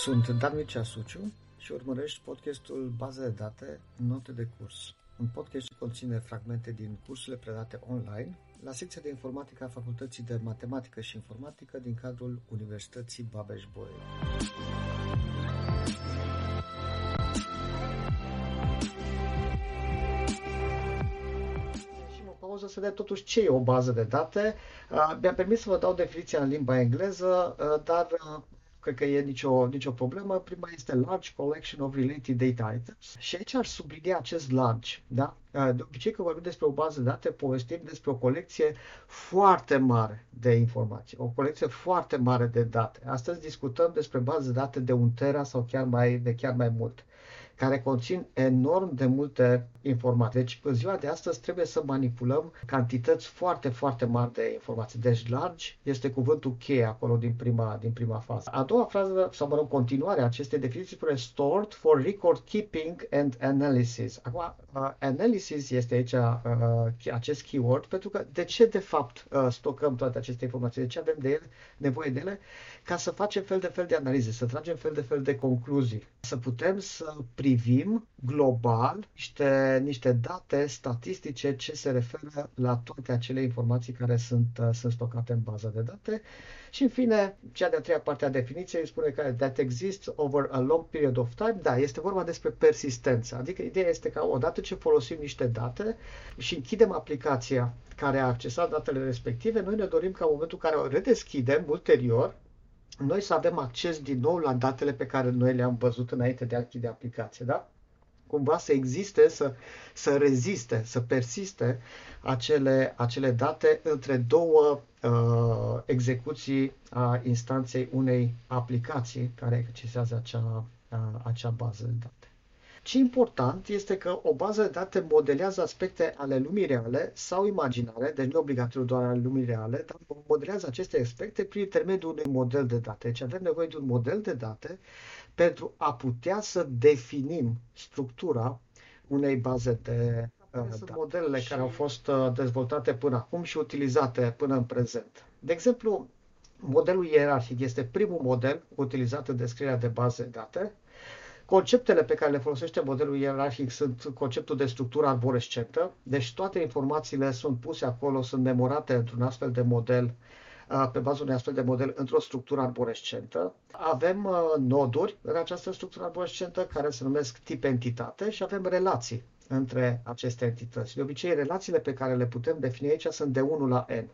Sunt Dan Mircea Suciu și urmărești podcastul Baze de date, note de curs. Un podcast ce conține fragmente din cursurile predate online la secția de informatică a Facultății de Matematică și Informatică din cadrul Universității Babeș-Bolyai. pauză să vedem totuși ce e o bază de date. Uh, mi-am permis să vă dau definiția în limba engleză, uh, dar uh, cred că e nicio, nicio problemă. Prima este large collection of related data items. Și aici ar sublinia acest large. Da? De obicei când vorbim despre o bază de date, povestim despre o colecție foarte mare de informații, o colecție foarte mare de date. Astăzi discutăm despre baze de date de un tera sau chiar mai, de chiar mai mult care conțin enorm de multe informații. Deci, în ziua de astăzi trebuie să manipulăm cantități foarte, foarte mari de informații. Deci, large este cuvântul cheie acolo din prima, din prima fază. A doua frază, sau mă rog, continuarea acestei definiții spune stored for record keeping and analysis. Acum, uh, analysis este aici uh, acest keyword, pentru că de ce, de fapt, uh, stocăm toate aceste informații? De ce avem de ele, nevoie de ele? Ca să facem fel de fel de analize, să tragem fel de fel de concluzii, să putem să privim global niște, niște date statistice ce se referă la toate acele informații care sunt, uh, sunt stocate în baza de date. Și în fine, cea de-a treia parte a definiției spune că that exists over a long period of time. Da, este vorba despre persistență. Adică ideea este că odată ce folosim niște date și închidem aplicația care a accesat datele respective, noi ne dorim ca în momentul în care o redeschidem ulterior, noi să avem acces din nou la datele pe care noi le-am văzut înainte de a închide aplicație, da? Cumva să existe, să, să reziste, să persiste acele, acele date între două uh, execuții a instanței unei aplicații care accesează acea, uh, acea bază de date. Ce important este că o bază de date modelează aspecte ale lumii reale sau imaginare, deci nu obligatoriu doar ale lumii reale, dar modelează aceste aspecte prin intermediul unui model de date. Deci avem nevoie de un model de date pentru a putea să definim structura unei baze de uh, date. modelele și... care au fost uh, dezvoltate până acum și utilizate până în prezent. De exemplu, modelul ierarhic este primul model utilizat în descrierea de baze de date Conceptele pe care le folosește modelul ierarhic sunt conceptul de structură arborescentă, deci toate informațiile sunt puse acolo, sunt memorate într-un astfel de model, pe baza unui astfel de model, într-o structură arborescentă. Avem noduri în această structură arborescentă care se numesc tip entitate și avem relații între aceste entități. De obicei, relațiile pe care le putem defini aici sunt de 1 la n.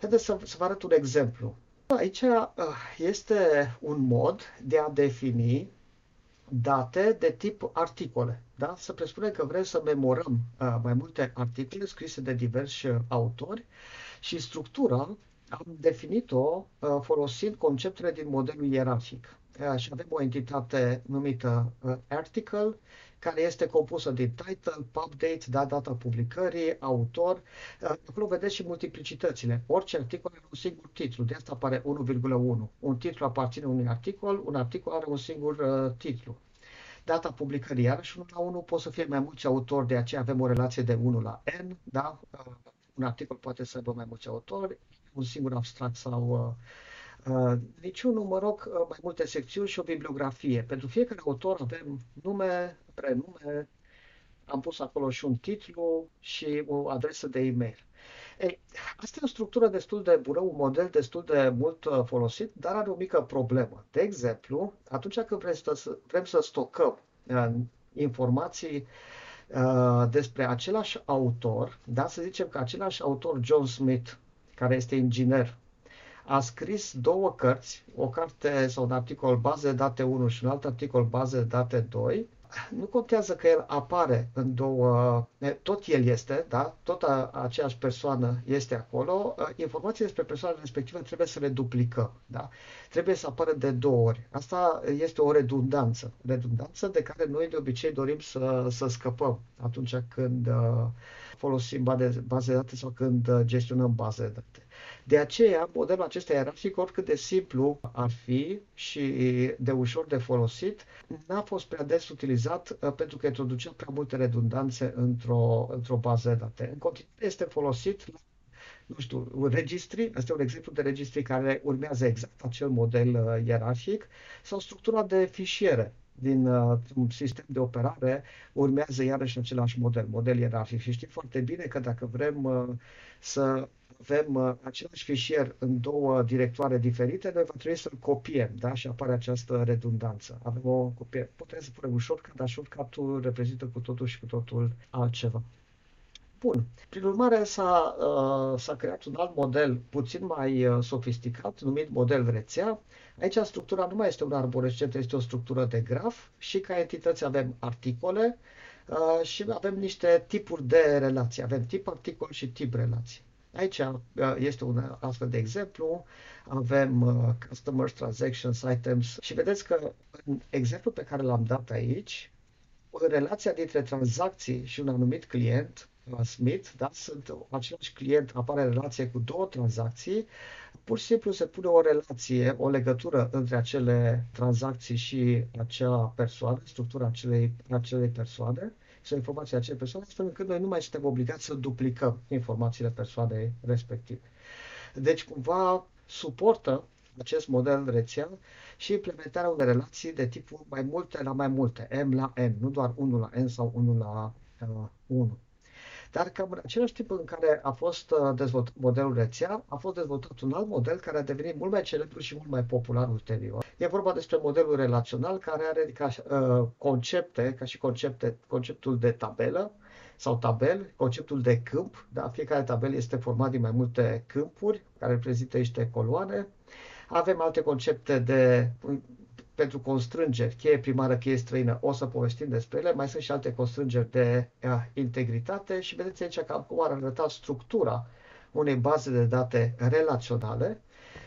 Haideți să, să vă arăt un exemplu. Aici este un mod de a defini date de tip articole. Da? Să presupune că vrem să memorăm uh, mai multe articole scrise de diversi uh, autori și structura am definit-o uh, folosind conceptele din modelul ierarhic. Uh, și avem o entitate numită uh, article, care este compusă din title, pub date, da, data publicării, autor. Uh, acolo vedeți și multiplicitățile. Orice articol are un singur titlu, de asta apare 1,1. Un titlu aparține unui articol, un articol are un singur uh, titlu. Data publicării, iarăși 1 la 1, pot să fie mai mulți autori, de aceea avem o relație de 1 la n, da? Uh, un articol poate să aibă mai mulți autori, un singur abstract sau uh, uh, niciunul, mă rog, uh, mai multe secțiuni și o bibliografie. Pentru fiecare autor avem nume, prenume, am pus acolo și un titlu și o adresă de e-mail. Ei, asta e o structură destul de bună, un model destul de mult uh, folosit, dar are o mică problemă. De exemplu, atunci când vrem să, vrem să stocăm uh, informații uh, despre același autor, da, să zicem că același autor, John Smith, care este inginer, a scris două cărți, o carte sau un articol bază de date 1 și un alt articol bază de date 2, nu contează că el apare în două, tot el este, da? tot a, aceeași persoană este acolo, informațiile despre persoana respectivă trebuie să le duplicăm, da? trebuie să apară de două ori. Asta este o redundanță, redundanță de care noi de obicei dorim să, să scăpăm atunci când uh, folosim baze de date sau când uh, gestionăm baze de date. De aceea, modelul acesta ierarhic, oricât de simplu ar fi și de ușor de folosit, n-a fost prea des utilizat uh, pentru că introducea prea multe redundanțe într-o, într-o bază de date. În continuare este folosit nu știu, un registri, asta e un exemplu de registri care urmează exact acel model uh, ierarhic, sau structura de fișiere din uh, un sistem de operare urmează iarăși același model, model ierarhic. Și știm foarte bine că dacă vrem uh, să avem uh, același fișier în două directoare diferite, noi va trebui să-l copiem, da? Și apare această redundanță. Avem o copie. Putem să punem un shortcut, dar shortcut-ul reprezintă cu totul și cu totul altceva. Bun. Prin urmare, s-a, uh, s-a creat un alt model puțin mai uh, sofisticat, numit model rețea. Aici structura nu mai este un arborescent, este o structură de graf și ca entități avem articole uh, și avem niște tipuri de relații. Avem tip articol și tip relații. Aici uh, este un astfel de exemplu. Avem uh, customers, transactions, items și vedeți că în exemplu pe care l-am dat aici, relația dintre tranzacții și un anumit client Smith, da? sunt același client, apare relație cu două tranzacții, pur și simplu se pune o relație, o legătură între acele tranzacții și acea persoană, structura acelei, acelei persoane sau informația acelei persoane, astfel încât noi nu mai suntem obligați să duplicăm informațiile persoanei respective. Deci, cumva, suportă acest model rețea și implementarea unei relații de tipul mai multe la mai multe, M la N, nu doar 1 la N sau 1 la uh, 1. Dar cam în același timp în care a fost uh, dezvoltat modelul rețea, a fost dezvoltat un alt model care a devenit mult mai celebru și mult mai popular ulterior. E vorba despre modelul relațional care are ca uh, concepte, ca și concepte, conceptul de tabelă sau tabel, conceptul de câmp. Da? Fiecare tabel este format din mai multe câmpuri care reprezintă niște coloane. Avem alte concepte de pentru constrângeri, cheie primară, cheie străină, o să povestim despre ele, mai sunt și alte constrângeri de uh, integritate și vedeți aici că cum ar arăta structura unei baze de date relaționale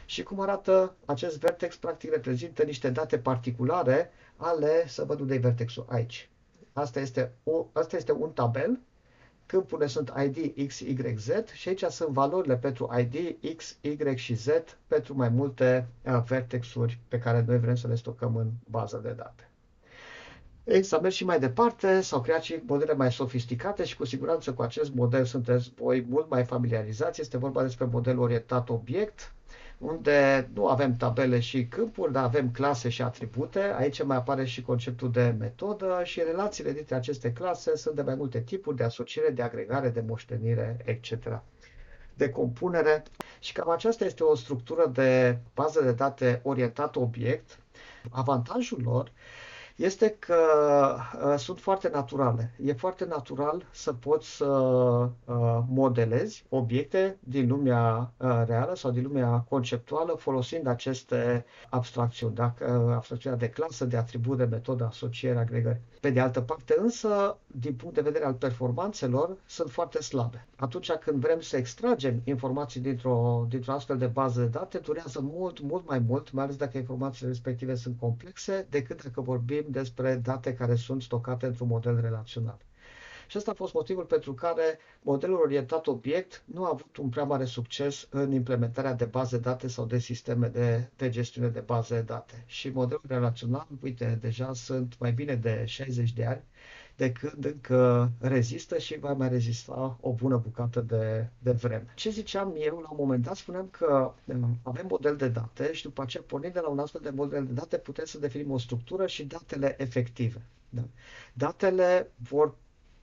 și cum arată acest vertex, practic reprezintă niște date particulare ale, să văd unde e vertexul, aici. Asta este, o, asta este un tabel Câmpurile sunt ID X, Y, Z și aici sunt valorile pentru ID X, Y și Z pentru mai multe uh, vertexuri pe care noi vrem să le stocăm în bază de date. Ei, s-a mers și mai departe, s-au creat și modele mai sofisticate și cu siguranță cu acest model sunteți voi mult mai familiarizați. Este vorba despre model orientat obiect, unde nu avem tabele și câmpuri, dar avem clase și atribute. Aici mai apare și conceptul de metodă și relațiile dintre aceste clase sunt de mai multe tipuri de asociere, de agregare, de moștenire, etc. De compunere. Și cam aceasta este o structură de bază de date orientată obiect. Avantajul lor este că uh, sunt foarte naturale. E foarte natural să poți să uh, modelezi obiecte din lumea uh, reală sau din lumea conceptuală folosind aceste abstracțiuni, dacă, uh, abstracțiunea de clasă, de atribut, de metodă, asociere, agregări. Pe de altă parte însă, din punct de vedere al performanțelor, sunt foarte slabe. Atunci când vrem să extragem informații dintr-o, dintr-o astfel de bază de date, durează mult, mult mai mult, mai ales dacă informațiile respective sunt complexe, decât dacă vorbim despre date care sunt stocate într-un model relațional. Și ăsta a fost motivul pentru care modelul orientat obiect nu a avut un prea mare succes în implementarea de baze date sau de sisteme de, de gestiune de baze de date. Și modelul relațional, uite, deja sunt mai bine de 60 de ani de când încă rezistă și va mai rezista o bună bucată de, de vreme. Ce ziceam eu la un moment dat, spuneam că um, avem model de date și după aceea, pornind de la un astfel de model de date, putem să definim o structură și datele efective. Da? Datele vor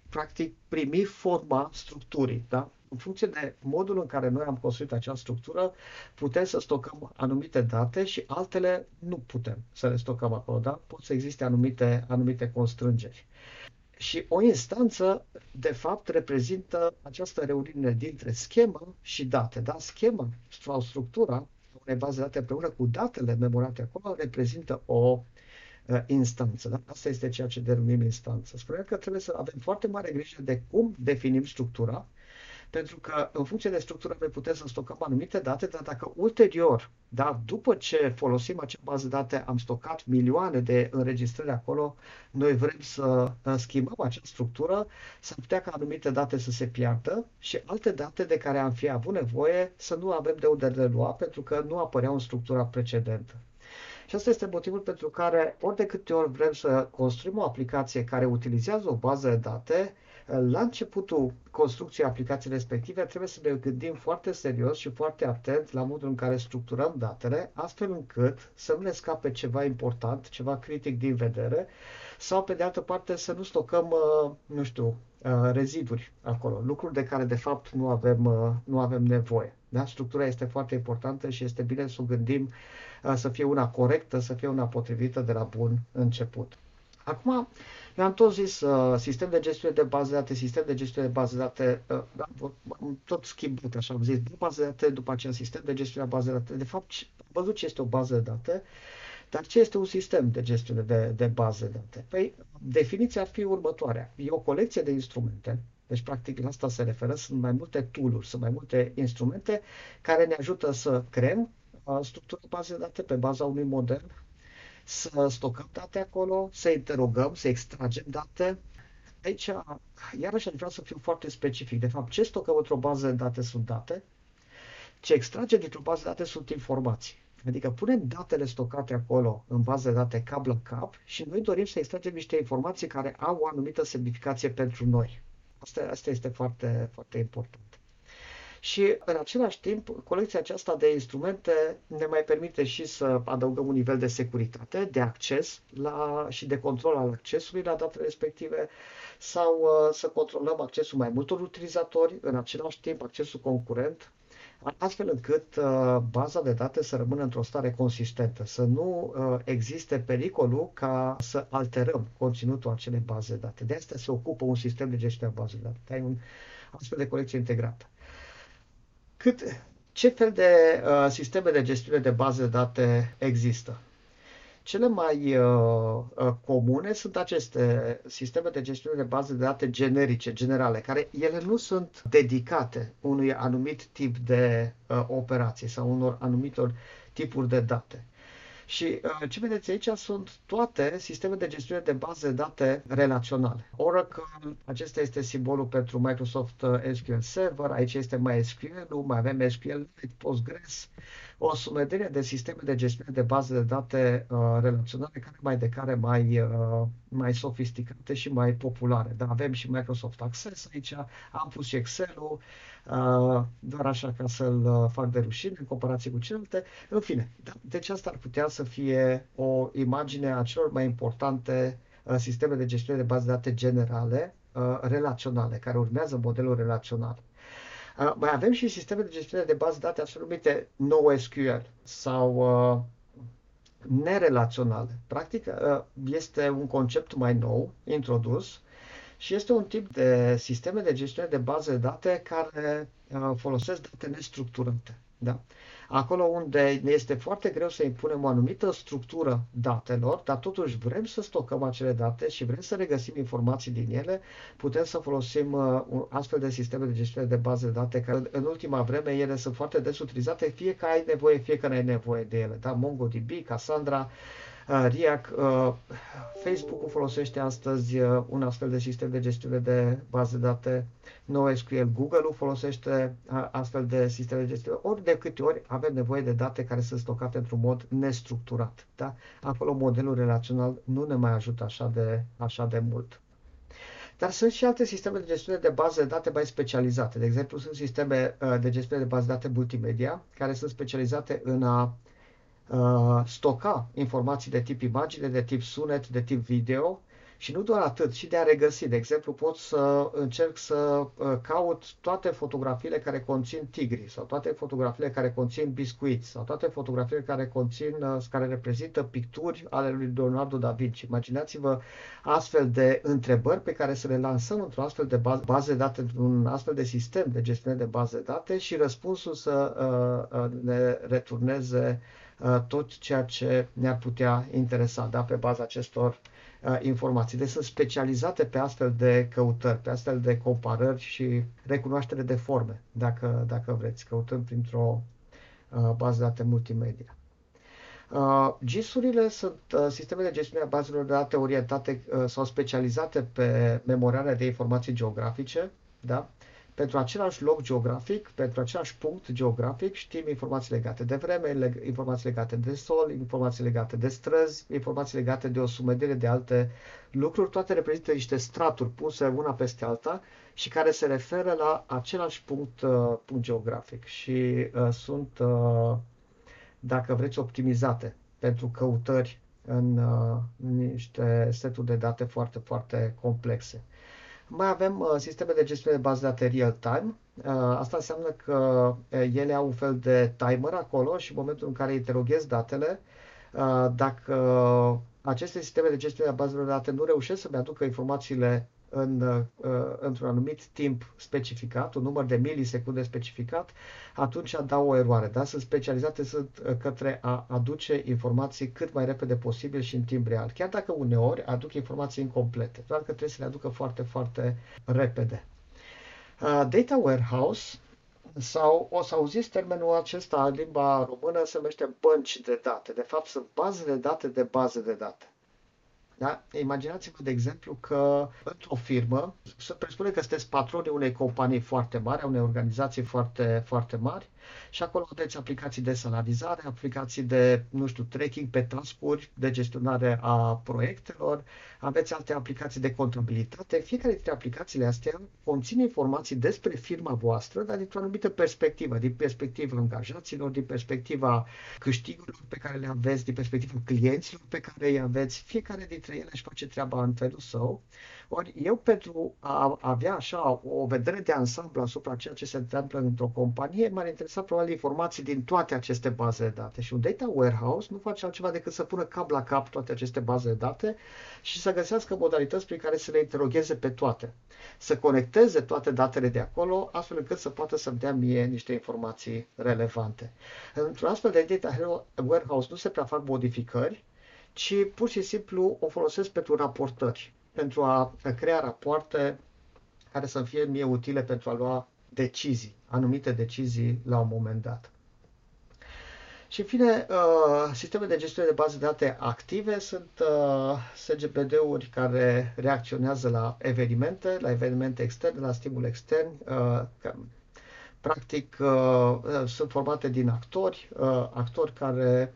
practic primi forma structurii. Da? În funcție de modul în care noi am construit acea structură, putem să stocăm anumite date și altele nu putem să le stocăm acolo. Da? Pot să existe anumite, anumite constrângeri. Și o instanță, de fapt, reprezintă această reuniune dintre schemă și date. Da? Schema sau structura unei baze de date împreună cu datele memorate acolo reprezintă o uh, instanță. Da? Asta este ceea ce denumim instanță. Spunea că trebuie să avem foarte mare grijă de cum definim structura, pentru că în funcție de structură noi putem să stocăm anumite date, dar dacă ulterior, da, după ce folosim acea bază de date, am stocat milioane de înregistrări acolo, noi vrem să uh, schimbăm acea structură, s-ar putea ca anumite date să se piardă și alte date de care am fi avut nevoie să nu avem de unde le lua, pentru că nu apăreau în structura precedentă. Și asta este motivul pentru care ori de câte ori vrem să construim o aplicație care utilizează o bază de date, la începutul construcției aplicației respective trebuie să ne gândim foarte serios și foarte atent la modul în care structurăm datele, astfel încât să nu ne scape ceva important, ceva critic din vedere, sau pe de altă parte să nu stocăm, uh, nu știu, uh, reziduri acolo, lucruri de care de fapt nu avem, uh, nu avem nevoie. Da? Structura este foarte importantă și este bine să o gândim să fie una corectă, să fie una potrivită de la bun început. Acum, eu am tot zis uh, sistem de gestiune de bază de date, sistem de gestiune de bază de date, uh, da, tot schimbat, așa am zis, de bază de date, după aceea sistem de gestiune de bază de date. De fapt, am văzut ce este o bază de date, dar ce este un sistem de gestiune de, de bază de date? Păi, definiția ar fi următoarea. E o colecție de instrumente, deci, practic, la asta se referă, sunt mai multe tool sunt mai multe instrumente care ne ajută să creăm uh, structura bazei de date pe baza unui model să stocăm date acolo, să interogăm, să extragem date. Aici, iarăși, aș vrea să fiu foarte specific. De fapt, ce stocăm într-o bază de date sunt date, ce extragem dintr-o bază de date sunt informații. Adică punem datele stocate acolo în bază de date cap la cap și noi dorim să extragem niște informații care au o anumită semnificație pentru noi. Asta, asta este foarte, foarte important. Și în același timp, colecția aceasta de instrumente ne mai permite și să adăugăm un nivel de securitate, de acces la, și de control al accesului la datele respective sau uh, să controlăm accesul mai multor utilizatori, în același timp accesul concurent, astfel încât uh, baza de date să rămână într-o stare consistentă, să nu uh, existe pericolul ca să alterăm conținutul acelei baze de date. De asta se ocupă un sistem de gestiune a bazei de date. Ai un astfel de colecție integrată. Cât, ce fel de uh, sisteme de gestiune de baze de date există? Cele mai uh, uh, comune sunt aceste sisteme de gestiune de baze de date generice, generale, care ele nu sunt dedicate unui anumit tip de uh, operație sau unor anumitor tipuri de date. Și uh, ce vedeți aici sunt toate sisteme de gestiune de baze de date relaționale. Oracle, acesta este simbolul pentru Microsoft uh, SQL Server, aici este MySQL, mai avem SQL, Postgres, o sumedenie de sisteme de gestiune de baze de date uh, relaționale care mai de care mai, uh, mai sofisticate și mai populare. Dar avem și Microsoft Access aici, am pus și Excel-ul, uh, doar așa ca să-l uh, fac de rușine în comparație cu celelalte. În fine, da, deci asta ar putea să fie o imagine a celor mai importante uh, sisteme de gestiune de baze de date generale, uh, relaționale, care urmează modelul relațional. Mai avem și sisteme de gestiune de bază de date așa numite NoSQL sau uh, nerelaționale. Practic, uh, este un concept mai nou, introdus, și este un tip de sisteme de gestiune de bază de date care uh, folosesc date nestructurate. Da? Acolo unde ne este foarte greu să impunem o anumită structură datelor, dar totuși vrem să stocăm acele date și vrem să regăsim informații din ele, putem să folosim uh, astfel de sisteme de gestiune de baze de date, care în ultima vreme ele sunt foarte des utilizate, fie că ai nevoie, fie că nu ai nevoie de ele. Da? MongoDB, Cassandra, uh, React, uh, Facebook-ul folosește astăzi uh, un astfel de sistem de gestiune de baze de date, NoSQL, Google-ul folosește uh, astfel de sisteme de gestiune. Ori de câte ori avem nevoie de date care sunt stocate într-un mod nestructurat. Da? Acolo modelul relațional nu ne mai ajută așa de, așa de mult. Dar sunt și alte sisteme de gestiune de baze de date mai specializate. De exemplu, sunt sisteme uh, de gestiune de baze de date multimedia, care sunt specializate în a uh, stoca informații de tip imagine, de tip sunet, de tip video și nu doar atât, și de a regăsi. De exemplu, pot să încerc să uh, caut toate fotografiile care conțin tigri sau toate fotografiile care conțin biscuiți sau toate fotografiile care conțin, uh, care reprezintă picturi ale lui Leonardo da Vinci. Imaginați-vă astfel de întrebări pe care să le lansăm într-o astfel de bază, bază de date, într-un astfel de sistem de gestiune de baze de date și răspunsul să uh, uh, ne returneze uh, tot ceea ce ne-ar putea interesa da, pe baza acestor uh, informații. Deci sunt specializate pe astfel de căutări, pe astfel de comparări și recunoaștere de forme, dacă, dacă vreți, căutând printr-o uh, bază de date multimedia. Uh, GIS-urile sunt uh, sisteme de gestiune a bazelor de date orientate uh, sau specializate pe memorarea de informații geografice, da? Pentru același loc geografic, pentru același punct geografic, știm informații legate de vreme, informații legate de sol, informații legate de străzi, informații legate de o sumedire de alte lucruri, toate reprezintă niște straturi puse una peste alta și care se referă la același punct, uh, punct geografic și uh, sunt, uh, dacă vreți, optimizate pentru căutări în uh, niște seturi de date foarte, foarte complexe. Mai avem uh, sisteme de gestiune de bază de date real-time. Uh, asta înseamnă că uh, ele au un fel de timer acolo și în momentul în care interoghezi datele, uh, dacă aceste sisteme de gestiune de bază de date nu reușesc să-mi aducă informațiile în, uh, într-un anumit timp specificat, un număr de milisecunde specificat, atunci dau o eroare. Da? Sunt specializate sunt uh, către a aduce informații cât mai repede posibil și în timp real. Chiar dacă uneori aduc informații incomplete, doar că trebuie să le aducă foarte, foarte repede. Uh, data warehouse sau o să auziți termenul acesta în limba română se numește bănci de date. De fapt, sunt baze de date de baze de date. Da? Imaginați-vă, de exemplu, că într-o firmă, să presupune că sunteți patronii unei companii foarte mari, a unei organizații foarte, foarte mari și acolo aveți aplicații de salarizare, aplicații de, nu știu, tracking pe task de gestionare a proiectelor, aveți alte aplicații de contabilitate. Fiecare dintre aplicațiile astea conține informații despre firma voastră, dar dintr-o anumită perspectivă, din perspectiva angajaților, din perspectiva câștigurilor pe care le aveți, din perspectiva clienților pe care îi aveți. Fiecare dintre ele își face treaba în felul său. Ori eu pentru a avea așa o vedere de ansamblu asupra ceea ce se întâmplă într-o companie, m-ar interesa probabil informații din toate aceste baze de date. Și un data warehouse nu face altceva decât să pună cap la cap toate aceste baze de date și să găsească modalități prin care să le interogheze pe toate. Să conecteze toate datele de acolo, astfel încât să poată să-mi dea mie niște informații relevante. Într-un astfel de data warehouse nu se prea fac modificări, ci pur și simplu o folosesc pentru raportări pentru a crea rapoarte care să fie mie utile pentru a lua decizii, anumite decizii la un moment dat. Și în fine, uh, sistemele de gestiune de baze de date active sunt uh, SGPD-uri care reacționează la evenimente, la evenimente externe, la stimul extern. Uh, practic, sunt formate din actori, actori care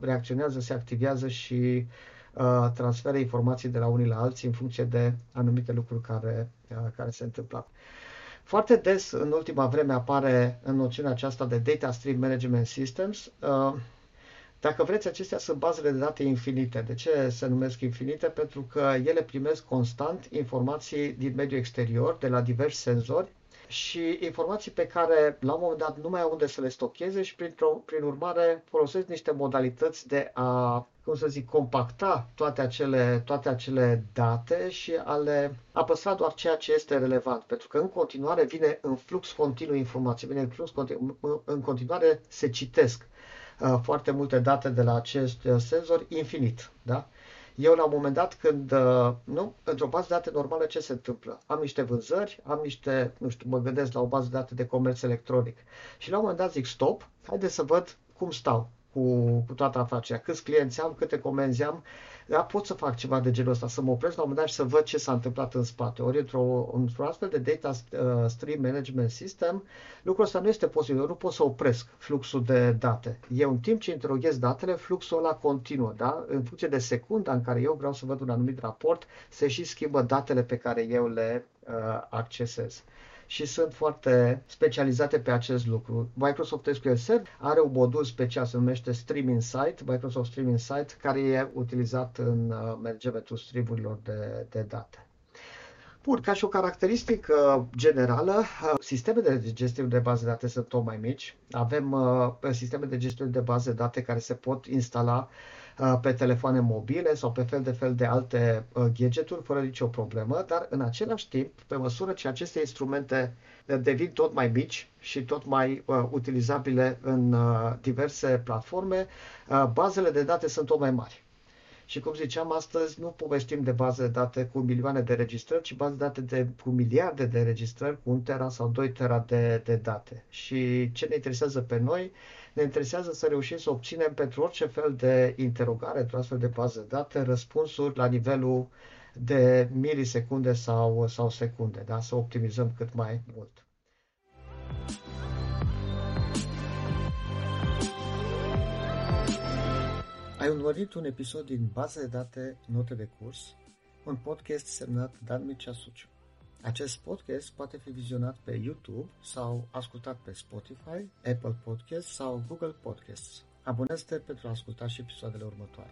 reacționează, se activează și Uh, transferă informații de la unii la alții în funcție de anumite lucruri care, uh, care se întâmplă. Foarte des în ultima vreme apare în noțiunea aceasta de Data Stream Management Systems. Uh, dacă vreți, acestea sunt bazele de date infinite. De ce se numesc infinite? Pentru că ele primesc constant informații din mediul exterior, de la diversi senzori, și informații pe care la un moment dat nu mai au unde să le stocheze și prin, prin urmare folosesc niște modalități de a, cum să zic, compacta toate acele, toate acele date și a le a păstra doar ceea ce este relevant. Pentru că în continuare vine în flux continuu informații, vine în flux continuu, în continuare se citesc uh, foarte multe date de la acest uh, senzor infinit. Da? Eu la un moment dat când, uh, nu, într-o bază de date normală ce se întâmplă? Am niște vânzări, am niște, nu știu, mă gândesc la o bază de date de comerț electronic și la un moment dat zic stop, haide să văd cum stau cu, cu toată afacerea, câți clienți am, câte comenzi am, da, pot să fac ceva de genul ăsta, să mă opresc la un moment dat și să văd ce s-a întâmplat în spate. Ori într-o, într-un astfel de data uh, stream management system, lucrul ăsta nu este posibil. Eu nu pot să opresc fluxul de date. Eu în timp ce interoghez datele, fluxul ăla continuă. Da? În funcție de secunda în care eu vreau să văd un anumit raport, se și schimbă datele pe care eu le uh, accesez și sunt foarte specializate pe acest lucru. Microsoft SQL Server are un modul special, se numește Stream Insight, Microsoft Stream Insight, care e utilizat în uh, managementul streamurilor de, de date. Bun, ca și o caracteristică generală, uh, sistemele de gestiune de baze de date sunt tot mai mici. Avem uh, sisteme de gestiune de baze de date care se pot instala Uh, pe telefoane mobile sau pe fel de fel de alte uh, gadgeturi fără nicio problemă, dar în același timp, pe măsură ce aceste instrumente uh, devin tot mai mici și tot mai uh, utilizabile în uh, diverse platforme, uh, bazele de date sunt tot mai mari. Și cum ziceam, astăzi nu povestim de baze de date cu milioane de registrări, ci baze de date de, cu miliarde de registrări, cu un tera sau 2 tera de, de date. Și ce ne interesează pe noi? Ne interesează să reușim să obținem pentru orice fel de interogare, într-o astfel de bază de date, răspunsuri la nivelul de milisecunde sau, sau secunde, da? să optimizăm cât mai mult. Ai urmărit un episod din Baza de date Note de curs, un podcast semnat Dan Mircea Suciu. Acest podcast poate fi vizionat pe YouTube sau ascultat pe Spotify, Apple Podcasts sau Google Podcasts. Abonează-te pentru a asculta și episoadele următoare.